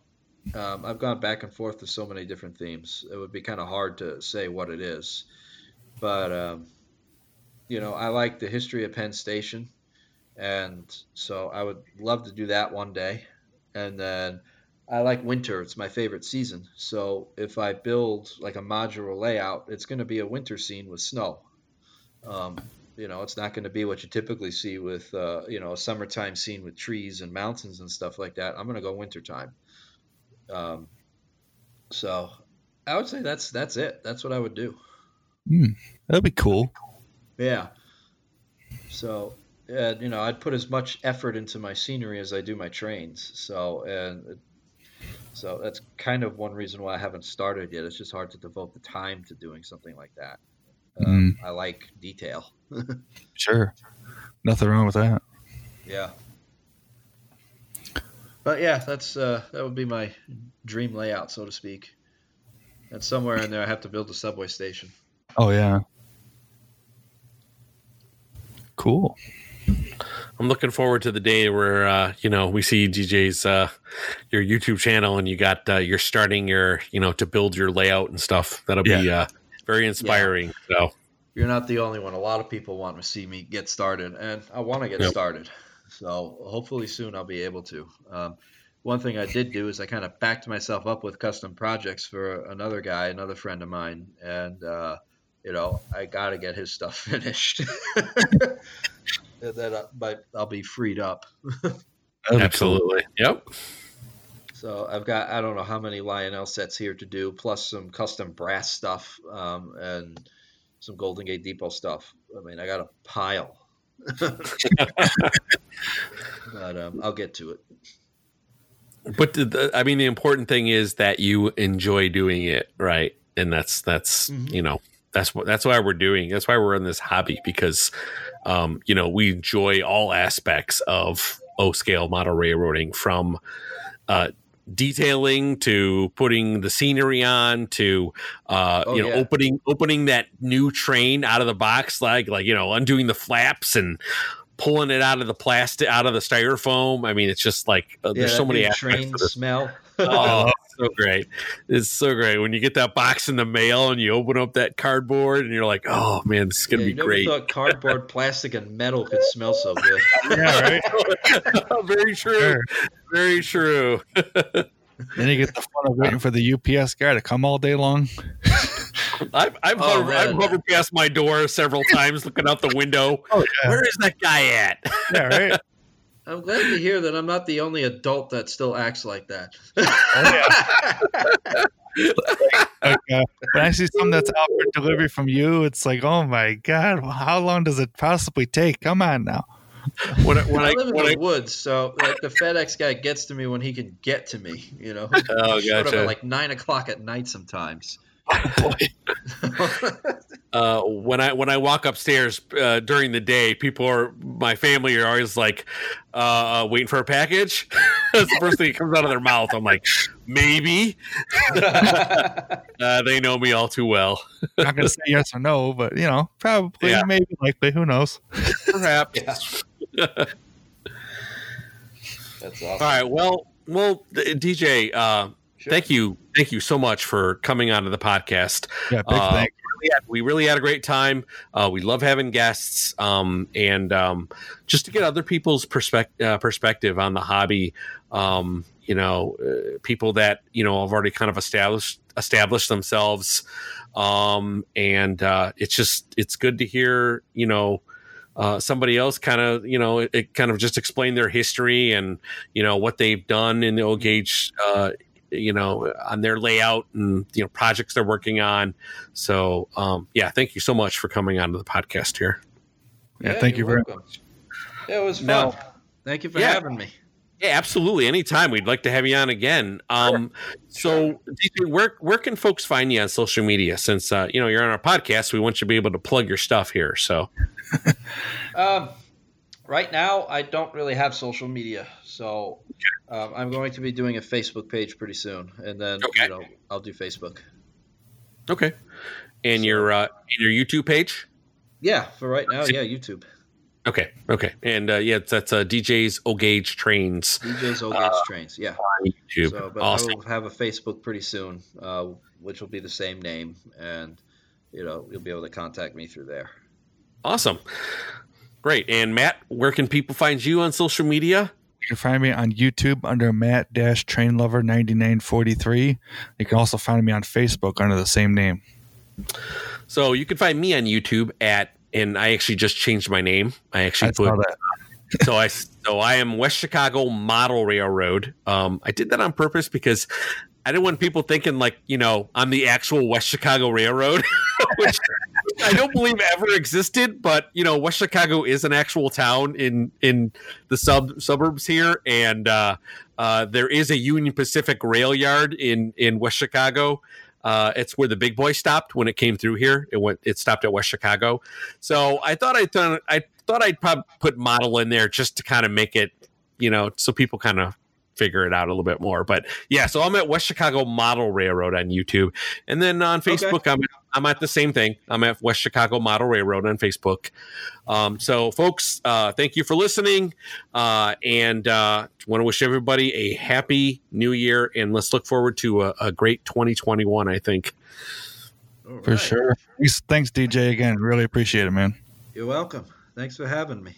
S3: um, I've gone back and forth with so many different themes. It would be kind of hard to say what it is. But um, you know, I like the history of Penn Station, and so I would love to do that one day. And then I like winter; it's my favorite season. So if I build like a modular layout, it's going to be a winter scene with snow. Um, you know, it's not going to be what you typically see with uh, you know a summertime scene with trees and mountains and stuff like that. I'm going to go wintertime. Um, so I would say that's that's it. That's what I would do.
S2: Mm, that'd be cool.
S3: Yeah. So, uh, you know, I'd put as much effort into my scenery as I do my trains. So, and so that's kind of one reason why I haven't started yet. It's just hard to devote the time to doing something like that. Um, mm. I like detail.
S2: sure. Nothing wrong with that.
S3: Yeah. But yeah, that's uh, that would be my dream layout, so to speak. And somewhere in there, I have to build a subway station.
S2: Oh yeah. Cool.
S1: I'm looking forward to the day where uh, you know we see DJ's uh, your YouTube channel and you got uh, you're starting your you know to build your layout and stuff. That'll yeah. be uh, very inspiring. Yeah. So
S3: you're not the only one. A lot of people want to see me get started, and I want to get yep. started. So hopefully soon I'll be able to. Um, one thing I did do is I kind of backed myself up with custom projects for another guy, another friend of mine, and uh, you know, I got to get his stuff finished. and then I, but I'll be freed up.
S1: Absolutely. Yep.
S3: So I've got I don't know how many Lionel sets here to do, plus some custom brass stuff um, and some Golden Gate Depot stuff. I mean, I got a pile, but um, I'll get to it.
S1: But the, the, I mean, the important thing is that you enjoy doing it, right? And that's that's
S3: Mhm.
S1: you know that's what that's why we're doing. That's why we're in this hobby because um, you know we enjoy all aspects of O scale model railroading from uh, detailing to putting the scenery on to uh,
S3: Oh,
S1: you know
S3: yeah.
S1: opening opening that new train out of the box like like you know undoing the flaps and pulling it out of the plastic out of the styrofoam i mean it's just like uh,
S3: Yeah,
S1: there's so many
S3: new
S1: aspects
S3: train
S1: to
S3: smell.
S1: oh so great it's so great when you get that box in the mail and you open up that cardboard and you're like oh man this is gonna
S3: Yeah,
S1: be
S3: you never
S1: great
S3: thought cardboard, plastic, and metal could smell so good.
S2: Yeah, right.
S1: very true
S2: Sure.
S1: very true
S2: Then you get the fun of waiting for the UPS guy to come all day long.
S1: I've, I've,
S3: Oh,
S1: hovered, I've hovered past my door several times looking out the window
S2: Oh yeah,
S1: where is that guy at
S2: yeah, right.
S3: I'm glad to hear that I'm not the only adult that still acts like that.
S2: Like, uh, when I see something that's out for delivery from you, it's like, oh my god, how long does it possibly take? Come on now.
S1: when I, when
S3: I
S1: I,
S3: live in the
S1: I
S3: woods, so like the FedEx guy gets to me when he can get to me. You know,
S1: oh
S3: Showed up
S1: gotcha
S3: at like nine o'clock at night sometimes.
S1: uh, when I when I walk upstairs uh, during the day, people are my family are always like uh, waiting for a package. That's the first thing that comes out of their mouth. I'm like, maybe. Uh, they know me all too well.
S2: not gonna say yes or no, but you know, probably,
S1: Yeah.
S2: maybe, likely, who knows?
S1: Perhaps.
S3: That's awesome.
S1: All right. Well, well, DJ, uh,
S3: Sure.
S1: thank you, thank you so much for coming onto the podcast.
S2: Yeah, big
S1: Uh, we, had, we really had a great time. Uh, we love having guests, um, and um, just to get other people's perspective uh, perspective on the hobby. Um, you know, uh, people that you know have already kind of established established themselves, um, and uh, it's just it's good to hear. You know. Uh, somebody else kind of, you know, it, it kind of just explain their history and, you know, what they've done in the O gauge, uh, you know, on their layout and, you know, projects they're working on. So, um, yeah, thank you so much for coming onto the podcast here.
S2: Yeah, thank you very
S3: welcome. Yeah, it was fun.
S1: Now-
S3: Thank you for
S1: Yeah.
S3: having me.
S1: Yeah, absolutely. Anytime we'd like to have you on again. Um, so, DJ, where where can folks find you on social media? Since uh, you know you're on our podcast, we want you to be able to plug your stuff here. So,
S3: Um, right now, I don't really have social media, so um, I'm going to be doing a Facebook page pretty soon, and then
S1: Okay.
S3: you know I'll do Facebook.
S1: okay, and your uh, and your YouTube page.
S3: Yeah, for right now, yeah, YouTube.
S1: Okay, okay, and uh, yeah, that's uh, DJ's O Gauge Trains
S3: DJ's O Gauge
S1: Uh,
S3: Trains. Yeah.
S1: on YouTube.
S3: So, but
S1: awesome.
S3: I will have a Facebook pretty soon, uh, which will be the same name, and you know you'll be able to contact me through there.
S1: Awesome. Great. And Matt, where can people find you on social media?
S2: You can find me on YouTube under Matt Dash Train Lover ninety nine forty three. You can also find me on Facebook under the same name.
S1: So you can find me on YouTube at, and I actually just changed my name. I actually
S2: I
S1: put so I so I am West Chicago Model Railroad. Um, I did that on purpose because I didn't want people thinking like you know I'm the actual West Chicago Railroad, which I don't believe ever existed. But you know West Chicago is an actual town in in the sub suburbs here, and uh, uh, there is a Union Pacific rail yard in in West Chicago. Uh, it's where the big boy stopped when it came through here. It went. It stopped at West Chicago. So I thought I'd done. I thought I'd probably put model in there just to kind of make it, you know, so people kind of figure it out a little bit more. But yeah, so I'm at West Chicago Model Railroad on YouTube, and then on Facebook, I'm I'm at the same thing. I'm at West Chicago Model Railroad on Facebook. Um, so, folks, uh, thank you for listening, uh, and uh, want to wish everybody a happy New Year, and let's look forward to a, a great 2021. I think.
S3: All
S2: For sure. Thanks, thanks, DJ, again. Really appreciate it, man.
S3: You're welcome. Thanks for having me.